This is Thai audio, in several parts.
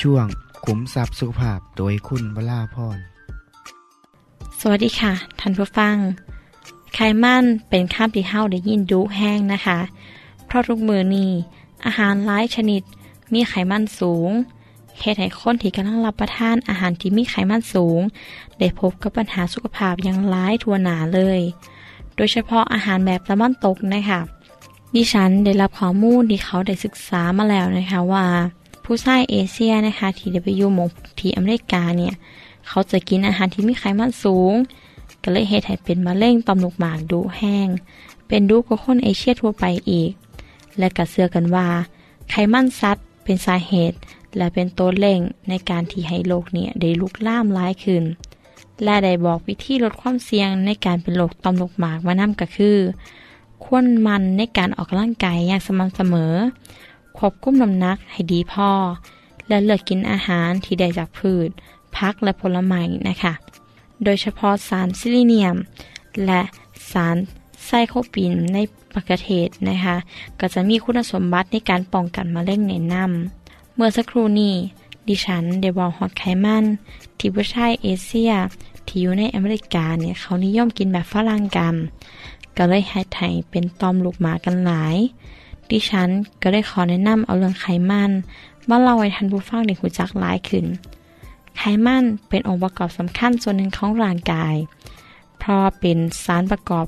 ช่วงขุมทรัพย์สุขภาพโดยคุณวราพร สวัสดีค่ะท่านผู้ฟัง ไขมันเป็นข้ามที่เฮาได้ยินดูแห้งนะคะ เพราะทุกมือนี้อาหารหลายชนิดมีไขมันสูงเหตุให้คนที่กำลังรับประทานอาหารที่มีไขมันสูง ได้พบกับปัญหาสุขภาพอย่างร้ายทัวหนาเลย โดยเฉพาะอาหารแบบตะวันตกนะคะดิฉันได้รับข้อมูลที่เขาได้ศึกษามาแล้วนะคะว่า ผู้ชายเอเชียนะคะที่ได้ไปอยู่หมงที่อเมริกาเนี่ย เขาจะกินอาหารที่มีไขมันสูง ก็เลยเหตุให้เป็นมะเร็งต่อมลูกหมากดูแห้ง เป็นดูกว่าคนเอเชียทั่วไปอีก และกระเสือกันว่า ไขมันซัดเป็นสาเหตุ และเป็นตัวเร่งในการที่ให้โรคเนี่ยได้ลุกล่ามร้ายขึ้น และได้บอกวิธีลดความเสี่ยงในการเป็นโรคต่อมลูกหมากมานํก็คือ ควรมันในการออกกำลังกายอย่างสม่ำเสมอ ควบคุมน้ำหนักให้ดีพอ และเลือกกินอาหารที่ได้จากพืช พักและผลไม้นะคะ โดยเฉพาะสารซิลิเนียม และสารไซโคปินในปกเทศนะคะ ก็จะมีคุณสมบัติในการป้องกันมะเร็งในน้ำเมื่อสักครู่นี้ดิฉันได้บอกฮอตไขมันที่ผู้ชายเอเชีย ที่อยู่ในอเมริกาเนี่ยเขานิยมกินแบบฝรั่งกัน ก็เลยให้ไทยเป็นตอมลูกหมากันหลาย ดิฉันก็ได้ขอแนะนำเอาเรื่องไขมันมาเล่าให้ท่านผู้ฟังได้รู้จักหลายขึ้น ไขมันเป็นองค์ประกอบสำคัญส่วนหนึ่งของร่างกาย เพราะเป็นสารประกอบ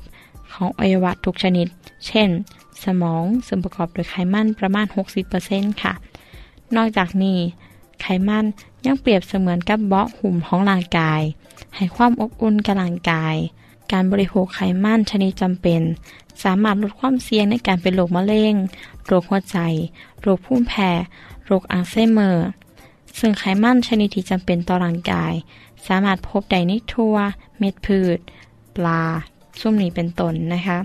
ของอวัยวะทุกชนิด เช่น สมองซึ่งประกอบด้วยไขมันประมาณ 60%ค่ะ นอกจากนี้ ไขมันยังเปรียบเสมือนกับเบาะหุ่มของร่างกาย ให้ความอบอุ่นกับร่างกาย การบริโภคไขมันชนิดจำเป็น สามารถลดความเสี่ยงในการเป็นโรคมะเร็ง โรคหัวใจ โรคภูมิแพ้ โรคอัลไซเมอร์ ซึ่งไขมันชนิดที่จำเป็นต่อร่างกาย สามารถพบได้ในทั่ว เม็ดพืช ปลาส้มนี้เป็นต้นนะคะ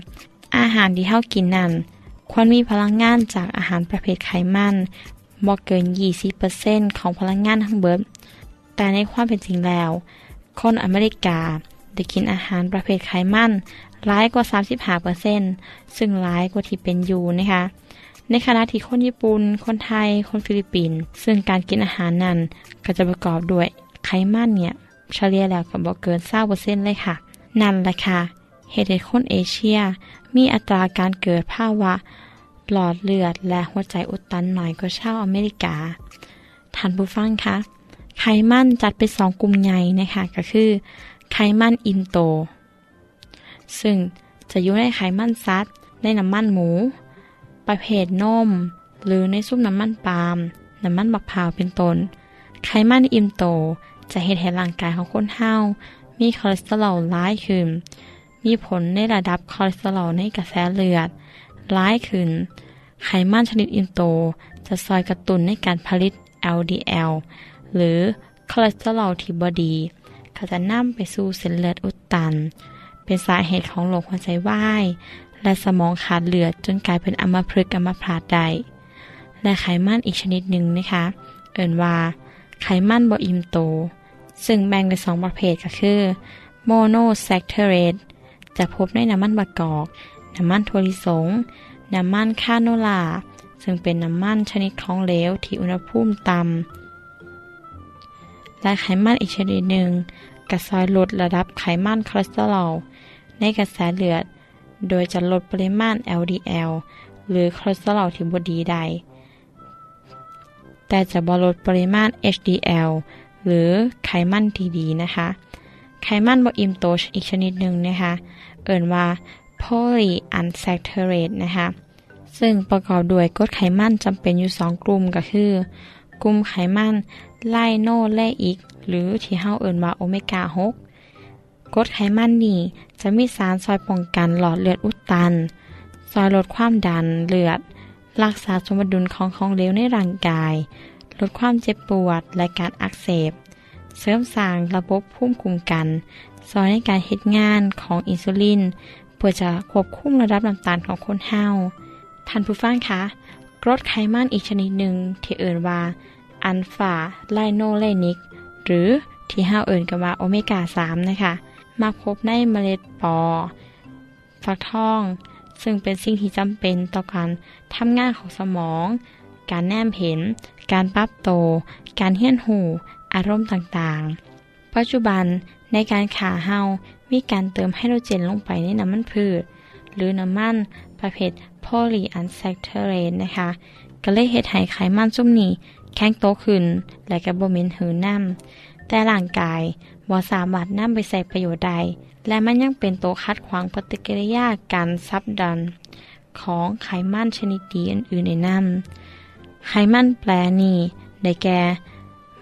อาหารที่เท่ากินนั้นควรมีพลังงานจากอาหารประเภทไขมันบ่เกิน 20%ของพลังงานทั้งเบิด แต่ในความเป็นจริงแล้ว คนอเมริกา ได้กินอาหารประเภทไขมันร้ายกว่า 35%ซึ่งร้ายกว่าที่เป็นอยู่นะคะ ในขณะที่คนญี่ปุ่น คนไทย คนฟิลิปปินส์ซึ่งการกินอาหารนั้นก็จะประกอบด้วยไขมันเนี่ยเฉลี่ยแล้วก็บ่เกิน20%เลยค่ะ นั่นแหละค่ะเหตุให้คนเอเชีย มีอัตราการเกิดภาวะ หลอดเลือดและหัวใจอุดตันหน่อยกว่าชาวอเมริกาท่านผู้ฟังคะไขมันจัดเป็นสองกลุ่มใหญ่นะคะก็คือ มันอิ่มโต ซึ่งจะอยู่ในไขมันสัตว์ ในน้ำมันหมู ประเภทนม หรือในซุปน้ำมันปาล์มน้ำมันบักพร้าวเป็นต้น ไขมันอิ่มโตจะเฮ็ดให้ร่างกายของคนเฮามีคอเลสเตอรอลหลายขึ้น มีผลในระดับคอเลสเตอรอลในกระแสเลือด หลายขึ้น ไขมันชนิดอิ่มโตจะซอยกระตุ้นในการผลิต LDL หรือคอเลสเตอรอลที่บ่ดี ก็จะนำไปสู่เส้นเลือดอุดตัน เป็นสาเหตุของโรคหัวใจวาย และสมองขาดเลือดจนกลายเป็นอัมพฤกษ์อัมพาตได้ และไขมันอีกชนิดหนึ่งนะคะ เอิ่นว่า ไขมันบ่อิ่มโต ซึ่งแบ่งเป็นสองประเภทก็คือ monosaturated จะพบในน้ำมันมะกอก น้ำมันถั่วลิสง น้ำมันคาโนลาซึ่งเป็นน้ำมันชนิดของเหลวที่อุณหภูมิต่ำและไขมันอีกชนิดหนึ่ง กะซอยลดระดับไขมันคอเลสเตอรอลในกระแสเลือด โดยจะลดปริมาณ LDL หรือคอเลสเตอรอลที่บ่ดีได้ แต่จะบ่ลดปริมาณ HDL หรือไขมันที่ดีนะคะ ไขมันบ่อิ่มโตอีกชนิดหนึ่งนะคะ เอิ่นว่า polyunsaturated นะคะ ซึ่งประกอบด้วยกรดไขมันจำเป็นอยู่สองกลุ่มก็คือ กลุ่มไขมันไลโนแลอีก หรือที่เฮาเอิ่นว่าโอเมก้า6กรดไขมันนี่จะมีสารซอยป้องกันหลอดเลือดอุดตัน ซอยลดความดันเลือด รักษาสมดุลของของเหลวในร่างกาย ลดความเจ็บปวดและการอักเสบ เสริมสร้างระบบภูมิคุ้มกัน ซอยในการเฮ็ดงานของอินซูลิน เพื่อจะควบคุมระดับน้ำตาลของคนเฮาท่านผู้ฟังคะกรดไขมันอีกชนิดหนึ่งที่เอิ่นว่า alpha-linolenic หรือที่เฮาเอิ่นกันว่าโอเมก้า3นะคะ มักพบในเมล็ดปอ ฟักทอง ซึ่งเป็นสิ่งที่จำเป็นต่อการทำงานของสมอง การแนมเห็น การปรับโต การเฮี้ยนหู อารมณ์ต่างๆ ปัจจุบันในการขาเฮามีการเติมไฮโดรเจนลงไปในน้ำมันพืช หรือน้ำมันประเภท polyunsaturated นะคะ ก็เลยเฮ็ดให้ไขมันซุ่มนี้ แข็งโตขึ้น และก็บ่เหม็นหืนน้ำแต่ร่างกายบ่สามารถนำไปใส่ประโยชน์ใด และมันยังเป็นตัวคัดขวางปฏิกิริยาการซับดัน ของไขมันชนิดดีอื่นๆในน้ำไขมันแปรนี้ได้แก่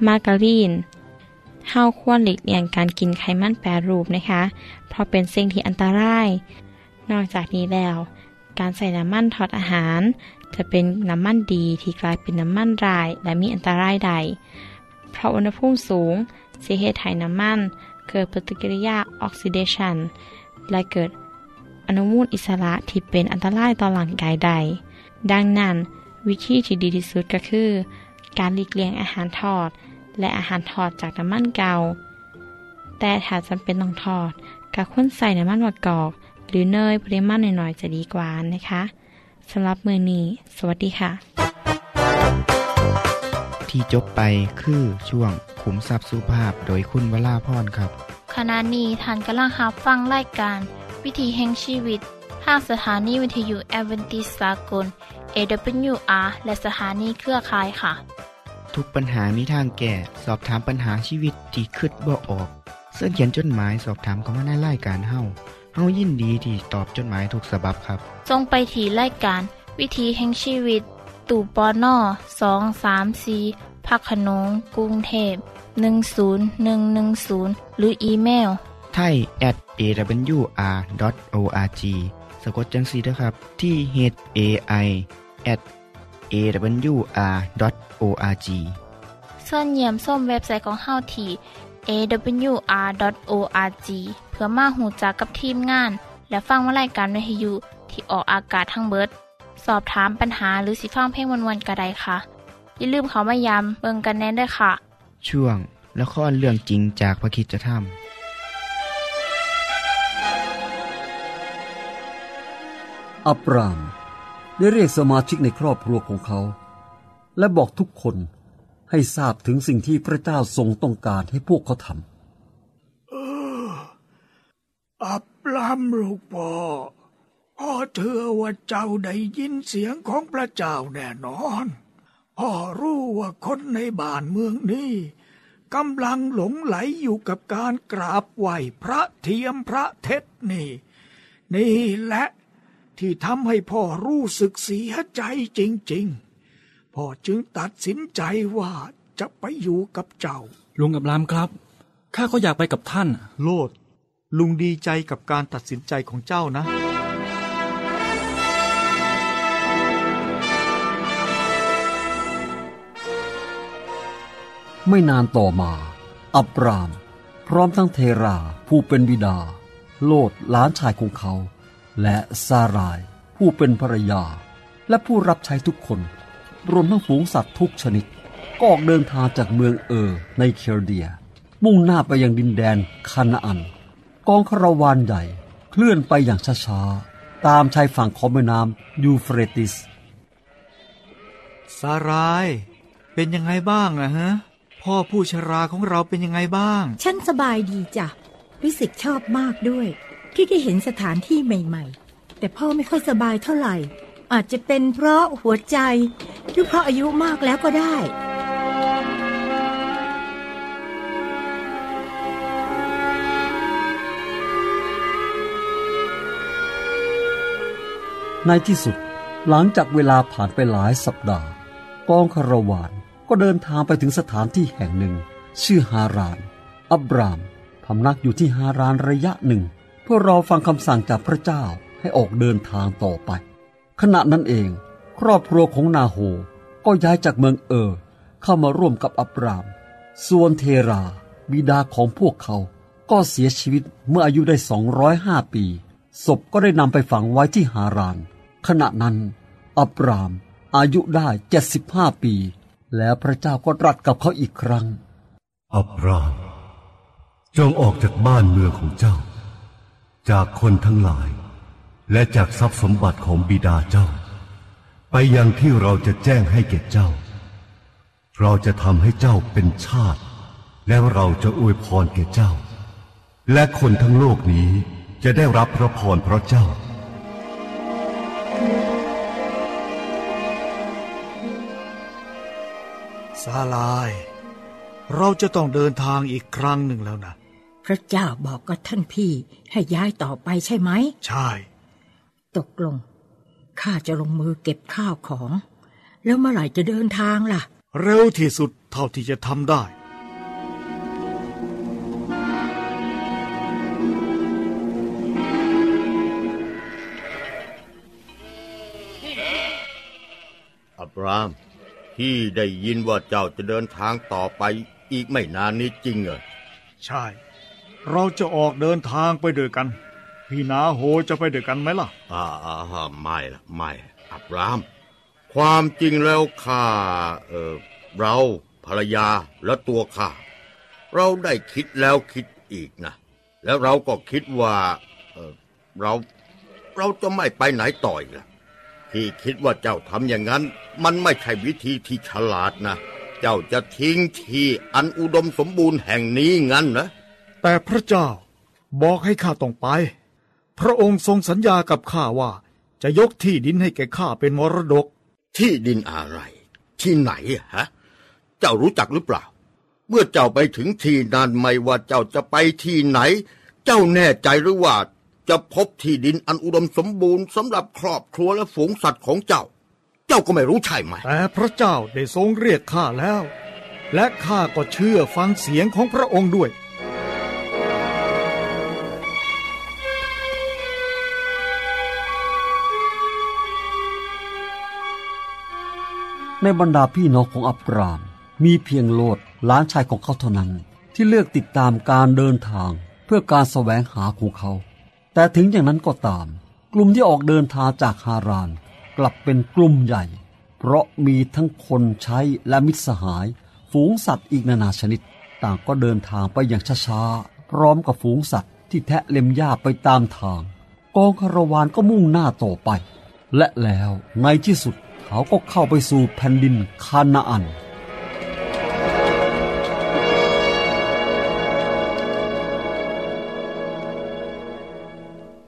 มาการีนเฮาควรหลีกเลี่ยงการกินไขมันแปรรูปนะคะ เพราะเป็นสิ่งที่อันตราย นอกจากนี้แล้ว การใส่น้ำมันทอดอาหาร จะเป็นน้ำมันดีที่กลายเป็นน้ำมันราย และมีอันตรายใด เพราะอุณหภูมิสูงสิเหตุให้น้ำมัน เกิดปฏิกิริยาออกซิเดชันและเกิดอนุมูลอิสระที่เป็นอันตรายต่อร่างกายใด ดังนั้น วิธีที่ดีที่สุดก็คือ การหลีกเลี่ยงอาหารทอด และอาหารทอดจากน้ำมันเก่า แต่ถ้าจำเป็นต้องทอดก็ควรใส่น้ำมันมะกอก หรือเนยปริมาณน่อยๆจะดีกว่านะคะ สำหรับมือนี้ สวัสดีค่ะ ที่จบไปคือช่วงขุมทรัพย์สุภาพโดยคุณวราพรครับ ขณะนี้ท่านกำลังรับฟังรายการ วิถีแห่งชีวิตทางสถานีวิทยุแอเวนติสากล AWR และสถานีเครือข่ายค่ะ ทุกปัญหามีทางแก้ สอบถามปัญหาชีวิตที่คืดบ่ออก เสื้อเขียนจดหมายสอบถามเขามาในรายการเฮา เฮายินดีที่ตอบจดหมายถูกสาบบครับ ทรงไปถีรายการ วิถีแห่งชีวิต ตู่ปอน่อสองสามสีพักขนงกรุงเทพ10110 หรืออีเมลไทย at awr.org สะกดจังสีนะครับ ที่ h a i at awr.org ส่วนเยี่ยมส้มเว็บไซต์ของเฮาที่ awr.org เพื่อมาหูจักกับทีมงาน และฟังวารายการวิทยุที่ออกอากาศทั้งเบิด สอบถามปัญหาหรือสิฟังเพลงวันๆกระไดค่ะ อย่าลืมเขามายามเบิงกันแน่นด้วยค่ะ ช่วงละครเรื่องจริงจากพระคิดจะทอับรามได้เรียกสมาชิกในครอบครัวของเขา และบอกทุกคนให้ทราบถึงสิ่งที่พระเจ้าทรงต้องการให้พวกเขาทอับราม ลูกพ่อพ่อเชื่อว่าเจ้าได้ยินเสียงของพระเจ้าแน่นอนพ่อรู้ว่าคนในบ้านเมืองนี้กำลังหลงไหลอยู่กับการกราบไหว้พระเทียมพระเท็จนี่ นี่แหละที่ทำให้พ่อรู้สึกเสียใจจริงๆ พ่อจึงตัดสินใจว่าจะไปอยู่กับเจ้า ลุงกับรามครับ ข้าก็อยากไปกับท่าน โลด ลุงดีใจกับการตัดสินใจของเจ้านะ ไม่นานต่อมา อับราม พร้อมทั้งเทราผู้เป็นบิดา โลดหลานชายของเขา และซาราย ผู้เป็นภรรยา และผู้รับใช้ทุกคน รวมทั้งฝูงสัตว์ทุกชนิด ก็ออกเดินทางจากเมืองเออในเคลเดีย มุ่งหน้าไปยังดินแดนคานาอัน กองคาราวานใหญ่เคลื่อนไปอย่างช้าๆ ตามชายฝั่งของแม่น้ำยูเฟรติส สาราย เป็นยังไงบ้างอะฮะ พ่อผู้ชราของเราเป็นยังไงบ้าง ฉันสบายดีจ้ะ รู้สึกชอบมากด้วย ที่ได้เห็นสถานที่ใหม่ ๆ แต่พ่อไม่ค่อยสบายเท่าไหร่ อาจจะเป็นเพราะหัวใจ หรือเพราะอายุมากแล้วก็ได้ ในที่สุดหลังจากเวลาผ่านไปหลายสัปดาห์ กองคารวานก็เดินทางไปถึงสถานที่แห่งหนึ่ง ชื่อฮาราน อับรามพำนักอยู่ที่ฮารานระยะหนึ่ง เพื่อรอฟังคำสั่งจากพระเจ้าให้ออกเดินทางต่อไป ขณะนั้นเอง ครอบครัวของนาโฮก็ย้ายจากเมืองเออเข้ามาร่วมกับอับราม ส่วนเทรา บิดาของพวกเขา ก็เสียชีวิตเมื่ออายุได้ 205 ปี ศพก็ได้นำไปฝังไว้ที่ฮาราน ขณะนั้น อับราม อายุได้75ปี แล้วพระเจ้าก็ตรัสกับเขาอีกครั้ง อับราม จงออกจากบ้านเมืองของเจ้า จากคนทั้งหลาย และจากทรัพย์สมบัติของบิดาเจ้า ไปยังที่เราจะแจ้งให้แก่เจ้า เราจะทำให้เจ้าเป็นชาติ แล้วเราจะอวยพรแก่เจ้า และคนทั้งโลกนี้จะได้รับพระพรเพราะเจ้า สาลาย เราจะต้องเดินทางอีกครั้งหนึ่งแล้วนะ พระเจ้าบอกกับท่านพี่ให้ย้ายต่อไปใช่ไหม ใช่ ตกลง ข้าจะลงมือเก็บข้าวของ แล้วเมื่อไหร่จะเดินทางล่ะ เร็วที่สุดเท่าที่จะทำได้อับราม พี่ได้ยินว่าเจ้าจะเดินทางต่อไปอีกไม่นานนี้จริงเหรอใช่ เราจะออกเดินทางไปด้วยกัน พี่นาโฮจะไปด้วยกันไหมล่ะอ่าอ่าไม่ละไม่อับราม ความจริงแล้วข้าเออเราภรรยาและตัวข้าเราได้คิดแล้วคิดอีกนะ แล้วเราก็คิดว่าเออเราเราจะไม่ไปไหนต่ออีกละ ที่คิดว่าเจ้าทำอย่างนั้น มันไม่ใช่วิธีที่ฉลาดนะ เจ้าจะทิ้งที่อันอุดมสมบูรณ์แห่งนี้งั้นนะแต่พระเจ้าบอกให้ข้าต้องไป พระองค์ทรงสัญญากับข้าว่า จะยกที่ดินให้แก่ข้าเป็นมรดก ที่ดินอะไร ที่ไหนอะฮะ เจ้ารู้จักหรือเปล่า เมื่อเจ้าไปถึงที่นั้นไม่ว่าเจ้าจะไปที่ไหน เจ้าแน่ใจหรือว่า จะพบที่ดินอันอุดมสมบูรณ์สำหรับครอบครัวและฝูงสัตว์ของเจ้า เจ้าก็ไม่รู้ใช่ไหม แต่พระเจ้าได้ทรงเรียกข้าแล้ว และข้าก็เชื่อฟังเสียงของพระองค์ด้วยในบรรดาพี่น้องของอับราม มีเพียงโลดหล้านชายของเขาเท่านั้น ที่เลือกติดตามการเดินทางเพื่อการแสวงหาของเขา แต่ถึงอย่างนั้นก็ตาม กลุ่มที่ออกเดินทางจากฮาราน กลับเป็นกลุ่มใหญ่ เพราะมีทั้งคนใช้และมิตรสหาย ฝูงสัตว์อีกนานาชนิด ต่างก็เดินทางไปอย่างช้าๆพร้อมกับฝูงสัตว์ที่แทะเล็มหญ้าไปตามทาง กองคาราวานก็มุ่งหน้าต่อไป และแล้วในที่สุดเขาก็เข้าไปสู่แผ่นดินคานาอัน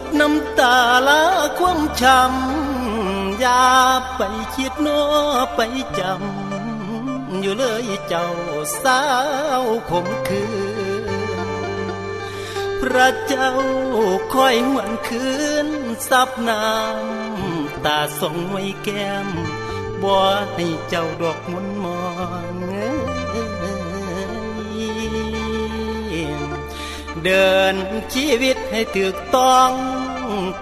ดน้ำตาละความช้ำอย่าไปคิดโน้ไปจำ อยู่เลยเจ้าสาวขมคืน พระเจ้าคอยหวนคืนซับน้ำตาส่งไว้แก้มบ่ให้เจ้าดอกมุนมองเดินชีวิต ให้ถึกต้อง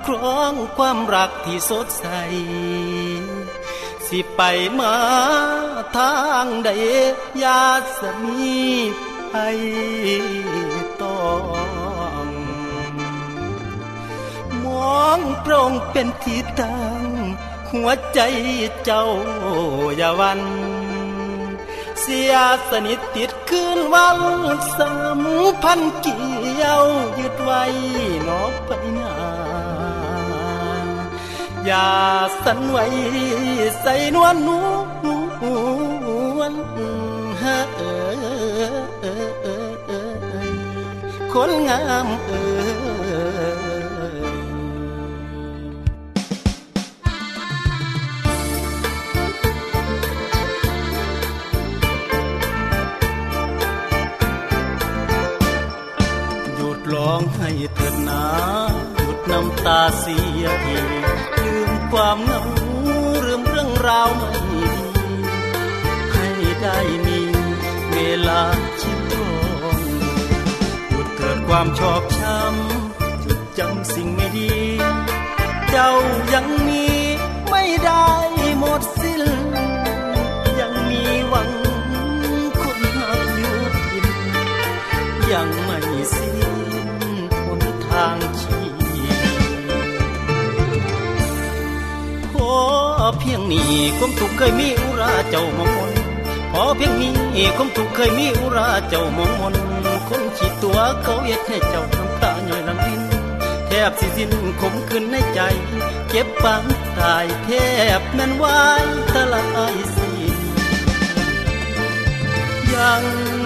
ครองความรักที่สดใส สิไปมาทางใดยาสมีไปต้องมองโปร่งเป็นที่ตั้งหัวใจเจ้าอย่าวันเสียสนิทติดคืนวันสัมพันธ์ เย้ายวยึดไว้นอกไปนานอย่าสันไว้ใส่นวลนวลเฮ้คนงามเออ ให้เถิดนาหยุดน้ำตาเสียทีลืมความเหงาลืมเรื่องราวไม่ดีให้ได้มีเวลาชิดรองหยุดเกิดความชอบช้ำหยุดจำสิ่งไม่ดี นี้ความทุกข์เคยมีอุราเจ้ามองมนพอเพียงนี้ความทุกข์เคยมีอุราเจ้ามองมนคนขีดตัวเขาเอ็ดให้เจ้าน้ำตาหน่อยลังดินแทบสิสิ้นคมขึ้นในใจ เก็บปังตายแทบแม่นวายตะลายสิยัง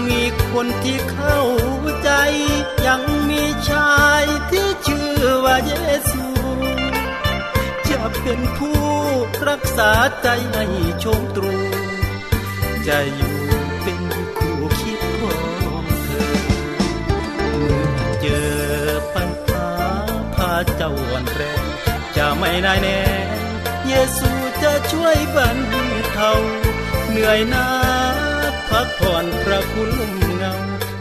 มีคนที่เข้าใจ ยังมีชายที่ชื่อว่าเยซูจะเป็นผู้ รักษาใจให้ชมตรูจะอยู่เป็นคู่คิดของเธอ เมื่อเจอปัญหาพาเจ้าวันแรกจะไม่นายแน่ เยซูจะช่วยบรรเทาเหนื่อยหนาพักผ่อนพระคุณลุ่มเงา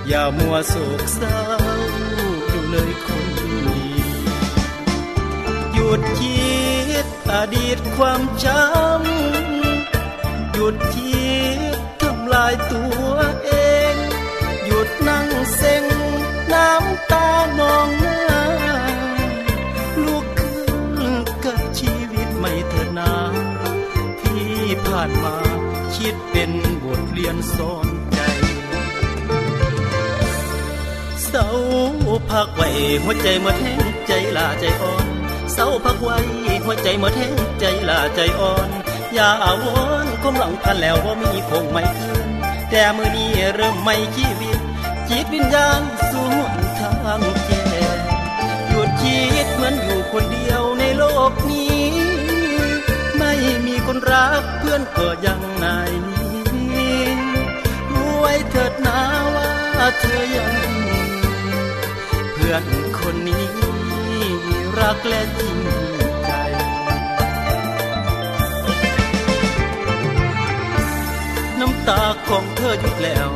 อย่ามัวโศกเศร้าอยู่เลยคน ยุดคิดอดีตความจำหยุดคิดทำลายตัวเอง หยุดนั่งเซ็งน้ำตานองหน้าลุกขึ้นกับชีวิตไม่เถิดนาที่ผ่านมาคิดเป็นบทเรียนสอนใจเศร้าพักไว้หัวใจเมื่อแห้งใจลาใจอ่อน เศร้าพักไว้หัวใจเมื่อแห้งใจลาใจอ่อน อย่าอาวรณ์คมหลังกันแล้วว่ามีคงไม่คืนแต่มือนี้เริ่มไม่ชีวิตจิตวิญญาณสู่หนทางแก่หยุดคิดเหมือนอยู่คนเดียวในโลกนี้ ไม่มีคนรักเพื่อนก็ยังนายนี้รู้ไว้เถิดนาว่าเธอยังเพื่อนคนนี้ รักและจริงใจ น้ำตาของเธอหยุดแล้ว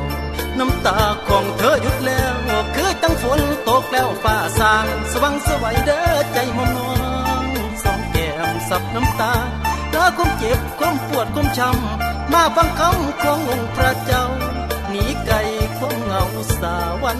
น้ำตาของเธอหยุดแล้ว คือตั้งฝนตกแล้วฟ้าสางสว่างสวัยเด้อใจมอมนองสองแก้มสับน้ำตาเธอความเจ็บความปวดความช้ำมาฟังคำขององค์พระเจ้าหนีไกลของเงาสาวัน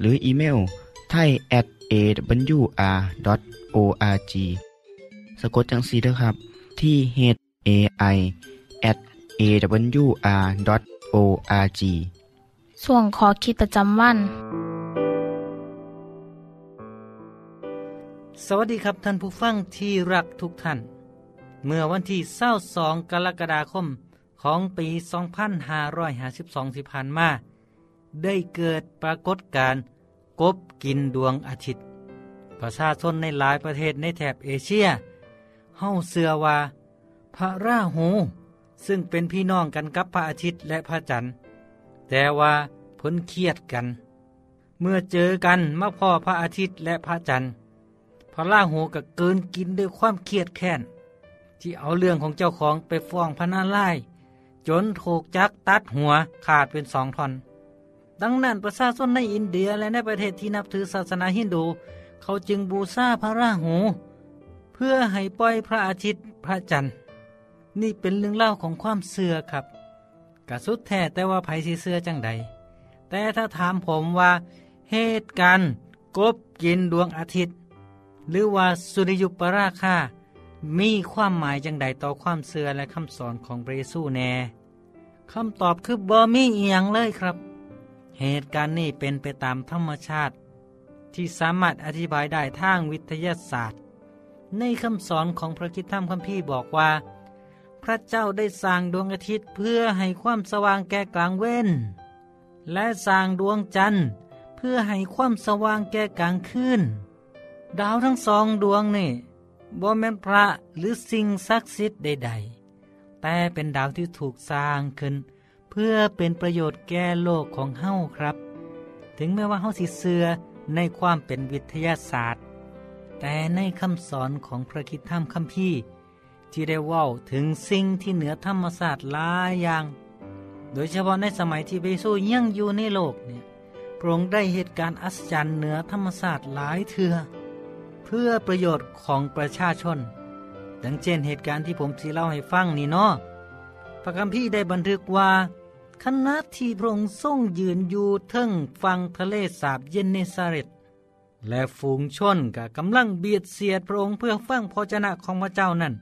หนึ่งหนึ่งศูนย์หรืออีเมลไทย at a w r o r g สะกดจังสีด้วยครับ ที่ h a i at a w r o r g ส่วนขอคิดประจำวัน สวัสดีครับท่านผู้ฟังที่รักทุกท่าน เมื่อวันที่เศร้าสองกรกฎาคมของปี 2552ที่ผ่านมา ได้เกิดปรากฏการณ์กบกินดวงอาทิตย์ ประชาชนในหลายประเทศในแถบเอเชียเฮ้าเสือว่า พระราหู ซึ่งเป็นพี่น้องกันกับพระอาทิตย์และพระจันทร์ แต่ว่าพ้นเครียดกัน เมื่อเจอกันมาพ่อพระอาทิตย์และพระจันทร์ พระราหูก็เกินกินด้วยความเครียดแค้นที่เอาเรื่องของเจ้าของไปฟ้องพระนาลายจนถูกจักตัดหัวขาดเป็นสองท่อน ดังนั้นประชาชนในอินเดียและในประเทศที่นับถือศาสนาฮินดู เขาจึงบูชาพระราหู เพื่อให้ปล่อยพระอาทิตย์พระจันทร์ นี่เป็นเรื่องเล่าของความเสื่อครับกะสุดแท้แต่ว่าไผสิเสื่อจังใด แต่ถ้าถามผมว่าเหตุการณ์กบกินดวงอาทิตย์ หรือว่าสุริยุปราคามีความหมายจังใดต่อความเสื่อและคำสอนของพระเยซูแน่คำตอบคือบ่มีเอียงเลยครับ เหตุการณ์นี้เป็นไปตามธรรมชาติ ที่สามารถอธิบายได้ทางวิทยาศาสตร์ ในคำสอนของพระคิดธรรมคัมภีร์บอกว่า พระเจ้าได้สร้างดวงอาทิตย์เพื่อให้ความสว่างแก่กลางเว้น และสร้างดวงจันทร์เพื่อให้ความสว่างแก่กลางคืนดาวทั้งสองดวงนี่บ่แม่นพระหรือสิ่งศักดิ์สิทธิ์ใด ๆ แต่เป็นดาวที่ถูกสร้างขึ้น เพื่อเป็นประโยชน์แก่โลกของเฮาครับ ถึงแม้ว่าเฮาสิเสือในความเป็นวิทยาศาสตร์ แต่ในคำสอนของพระคิดธรรมคัมภีร์ที่ได้ว้าถึงสิ่งที่เหนือธรรมศาสตร์หลายอย่าง โดยเฉพาะในสมัยที่พระเยซูยังอยู่ในโลกเนี่ยพระองค์ได้เหตุการณ์อัศจรรย์เหนือธรรมศาสตร์หลายเทือ เพื่อประโยชน์ของประชาชน ดังเช่นเหตุการณ์ที่ผมสิเล่าให้ฟังนี่เนาะพระคัมภีร์ได้บันทึกว่า ขณะที่พระองค์ทรงยืนอยู่เทิงฟังทะเลสาบเยนเนซาเรตและฝูงชนก็กำลังเบียดเสียดพระองค์เพื่อฟังพระชนะของพระเจ้านั่น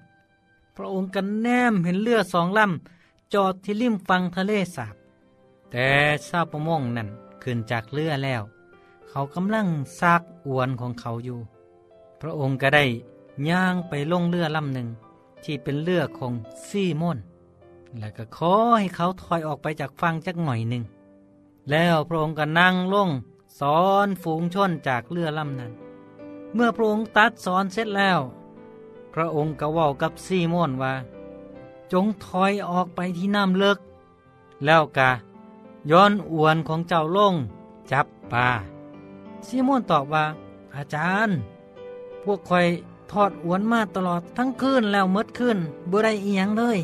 พระองค์กันแนมเห็นเรือสองลำจอดที่ริมฟังทะเลสาบ แต่ชาวประมงนั่นขึ้นจากเรือแล้ว เขากำลังซากอวนของเขาอยู่ พระองค์ก็ได้ย่างไปลงเรือลำหนึ่งที่เป็นเรือของซีมอน แล้วก็ขอให้เขาถอยออกไปจากฟังจักหน่อยหนึ่ง แล้วพระองค์ก็นั่งลงสอนฝูงชนจากเรือลำนั้น เมื่อพระองค์ตัดสอนเสร็จแล้ว พระองค์ก็ว่ากับซีโมนว่า จงถอยออกไปที่น้ำเลิก แล้วกะย้อนอวนของเจ้าลง จับปลาซีโมนตอบว่า อาจารย์ พวกคอยทอดอวนมาตลอดทั้งคืนแล้วมดขึ้นบ่ได้อียงเลย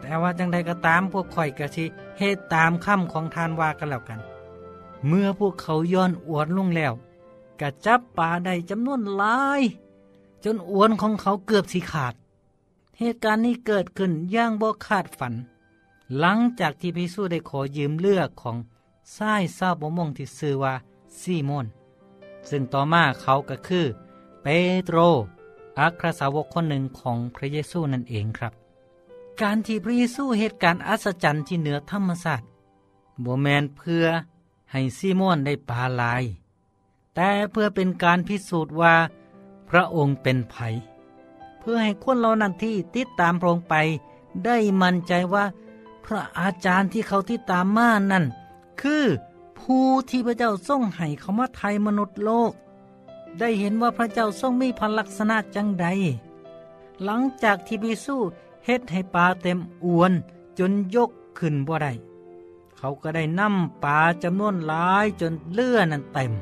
แต่ว่าจังใดก็ตามพวกข่อยกะสิเหตุตามคำของทานว่ากันแล้วกัน เมื่อพวกเขาย้อนอวนลงแล้วกะจับปลาได้จำนวนหลาย จนอวนของเขาเกือบสิขาด เหตุการณ์นี้เกิดขึ้นย่างบ่คาดฝัน หลังจากที่พิสูได้ขอยืมเลือกของทรายซาบมงที่ชื่อว่าซีโมนซึ่งต่อมาเขาก็คือ เปโตร อัครสาวกคนหนึ่งของพระเยซูนั่นเองครับ การที่พระเยซูเหตุการณ์อัศจรรย์ที่เหนือธรรมศาสตร์โบแมนเพื่อให้ซีโมนได้ปลาลาย แต่เพื่อเป็นการพิสูจน์ว่าพระองค์เป็นไผเพื่อให้คนเรานั้นที่ติดตามพระองค์ไป ได้มั่นใจว่า พระอาจารย์ที่เขาติดตามมานั่น คือผู้ที่พระเจ้าทรงให้เขามาไทยมนุษย์โลก ได้เห็นว่าพระเจ้าทรงมีพันลักษณะจังใด หลังจากที่พิสู เฮ็ดให้ปลาเต็มอวน จนยกขึ้นบ่ได้เขาก็ได้นำปลาจำนวนหลายจนเลื่อนั้นเต็ม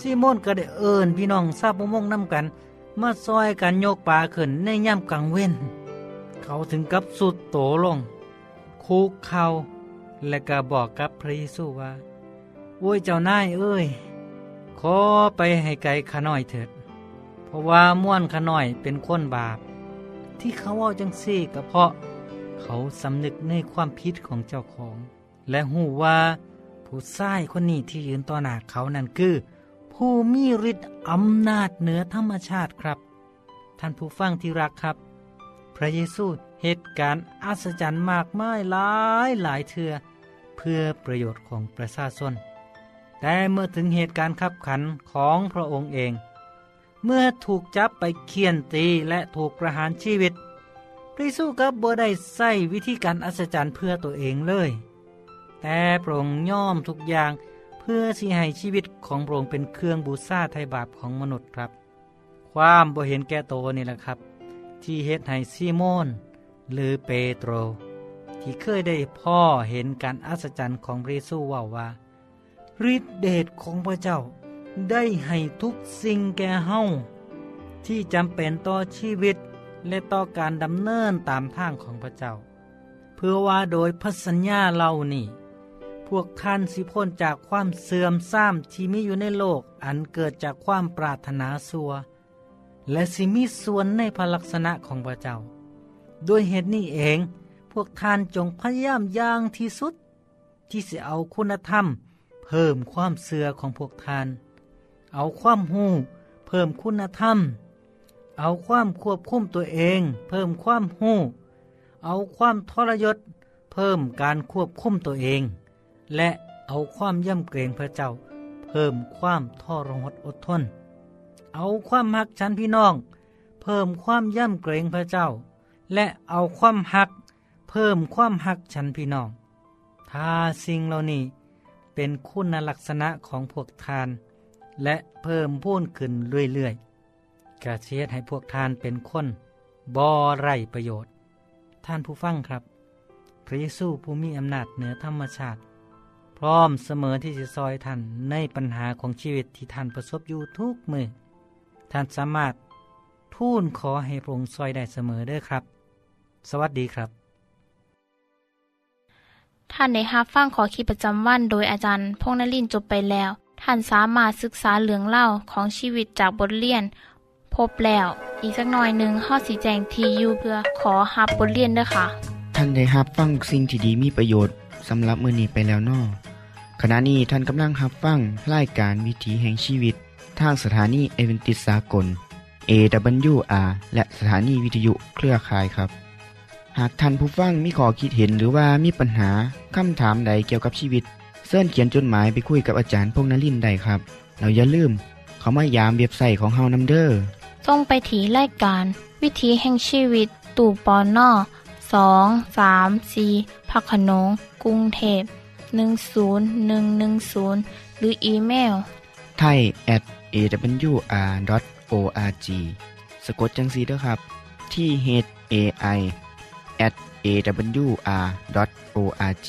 ซีโมนก็ได้เอิญพี่น้องทราบประมงน้ำกันมาซอยกันโยกปลาขึ้นในย่ำกลางเว้น เขาถึงกับสุดโตลงคุกเข่าและก็บอกกับพระเยซูว่า โอ้ยเจ้านายเอ้ย ขอไปให้ไกลขาน้อยเถิด เพราะว่าม่วนขาน้อยเป็นคนบาป ที่เขาว่าจังซี่ก็เพราะ เขาสำนึกในความผิดของเจ้าของ และหูว่าผู้ชายคนนี้ที่ยืนต่อหน้าเขานั่นคือผผู้มีฤทธิ์อำนาจเหนือธรรมชาติครับ ท่านผู้ฟังที่รักครับ พระเยซูเหตุการณ์อัศจรรย์มากมายหลายหลายเทือเพื่อประโยชน์ของประชาชนแต่เมื่อถึงเหตุการณ์ขับขันของพระองค์เอง เมื่อถูกจับไปเคี่ยนตีและถูกประหารชีวิตพระเยซูกับบ่ได้ใส่วิธีการอัศจรรย์เพื่อตัวเองเลย แต่พระองค์ย่อมทุกอย่างเพื่อสิให้ชีวิตของพระองค์เป็นเครื่องบูชาไถ่บาปของมนุษย์ครับ ความบ่เห็นแก่โตนี่แหละครับ ที่เฮ็ดให้ซีโมนหรือเปโตร ที่เคยได้พ่อเห็นการอัศจรรย์ของพระเยซูว่าว่าฤทธิเดชของพระเจ้า ได้ให้ทุกสิ่งแก่เฮาที่จำเป็นต่อชีวิตและต่อการดำเนินตามทางของพระเจ้า เพื่อว่าโดยพัสัญญาเหล่านี้พวกท่านสิพ้นจากความเสื่อมซ้ำที่มีอยู่ในโลกอันเกิดจากความปรารถนาสัว และสิมีส่วนในพระลักษณะของพระเจ้า ด้วยเหตุนี้เอง พวกท่านจงพยายามอย่างที่สุด ที่จะเอาคุณธรรม เพิ่มความเสื่อของพวกท่าน เอาความหูเพิ่มคุณธรรม เอาความควบคุมตัวเอง เพิ่มความหูเอาความทรยศ เพิ่มการควบคุมตัวเอง และเอาความย่ำเกรงพระเจ้า เพิ่มความทรหดอดทน เอาความหักชั้นพี่น้อง เพิ่มความย่ำเกรงพระเจ้า และเอาความหัก เพิ่มความหักชั้นพี่น้องถ้าสิ่งเหล่านี้เป็นคุณลักษณะของพวกทาน และเพิ่มพูนขึ้นเรื่อยๆกระเชียดให้พวกท่านเป็นคนบ่ไรประโยชน์ ท่านผู้ฟังครับ พระเยซูผู้มีอำนาจเหนือธรรมชาติ พร้อมเสมอที่จะซอยท่านในปัญหาของชีวิตที่ท่านประสบอยู่ทุกมือท่านสามารถทูลขอให้พระองค์ซอยได้เสมอเด้อครับ สวัสดีครับ ท่านในฮับฟั่งขอขีประจำวันโดยอาจารย์พงนลินจบไปแล้ว ท่านสามารถศึกษาเหลืองเล่าของชีวิตจากบทเรียน พบแล้ว อีกสักหน่อยหนึ่งข้อสีแจงทียูเพื่อขอฮับบทเรียนด้วยค่ะ ท่านได้รับฟังสิ่งที่ดีมีประโยชน์สำหรับมือนีไปแล้วนอขณะนี้ท่านกำลังรับฟังรายการวิถีแห่งชีวิต ทางสถานีเอเวนติสากล AWR และสถานีวิทยุเครือข่ายครับ หากท่านผู้ฟังมีข้อคิดเห็นหรือว่ามีปัญหาคำถามใดเกี่ยวกับชีวิต เสินเขียนจดหมายไปคุยกับอาจารย์พงนลินได้ครับ เราอย่าลืม เขามายามเว็บไซต์ของเฮานัมเดอร์ต้องไปถีรายการ วิถีแห่งชีวิตตู่ปอนนอสองสามสีพักขนงกรุงเทพ10110 หรืออีเมลไทย at awr.org สะกดจังสีด้วยครับ ที่ h a i at awr.org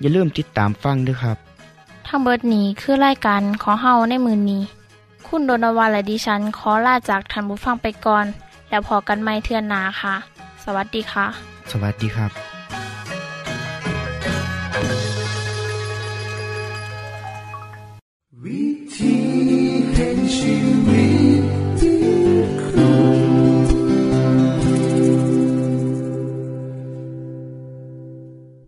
อย่าลืมติดตามฟังด้วยครับทั้งเบิดนี้คือรายการขอเฮาในมือนนี้ คุณโดนวานและดิฉันขอลาจากทันบุฟังไปก่อน แล้วพอกันไม่เทื่อนนาค่ะ สวัสดีค่ะ สวัสดีครับ วิธีแห่งชีวิต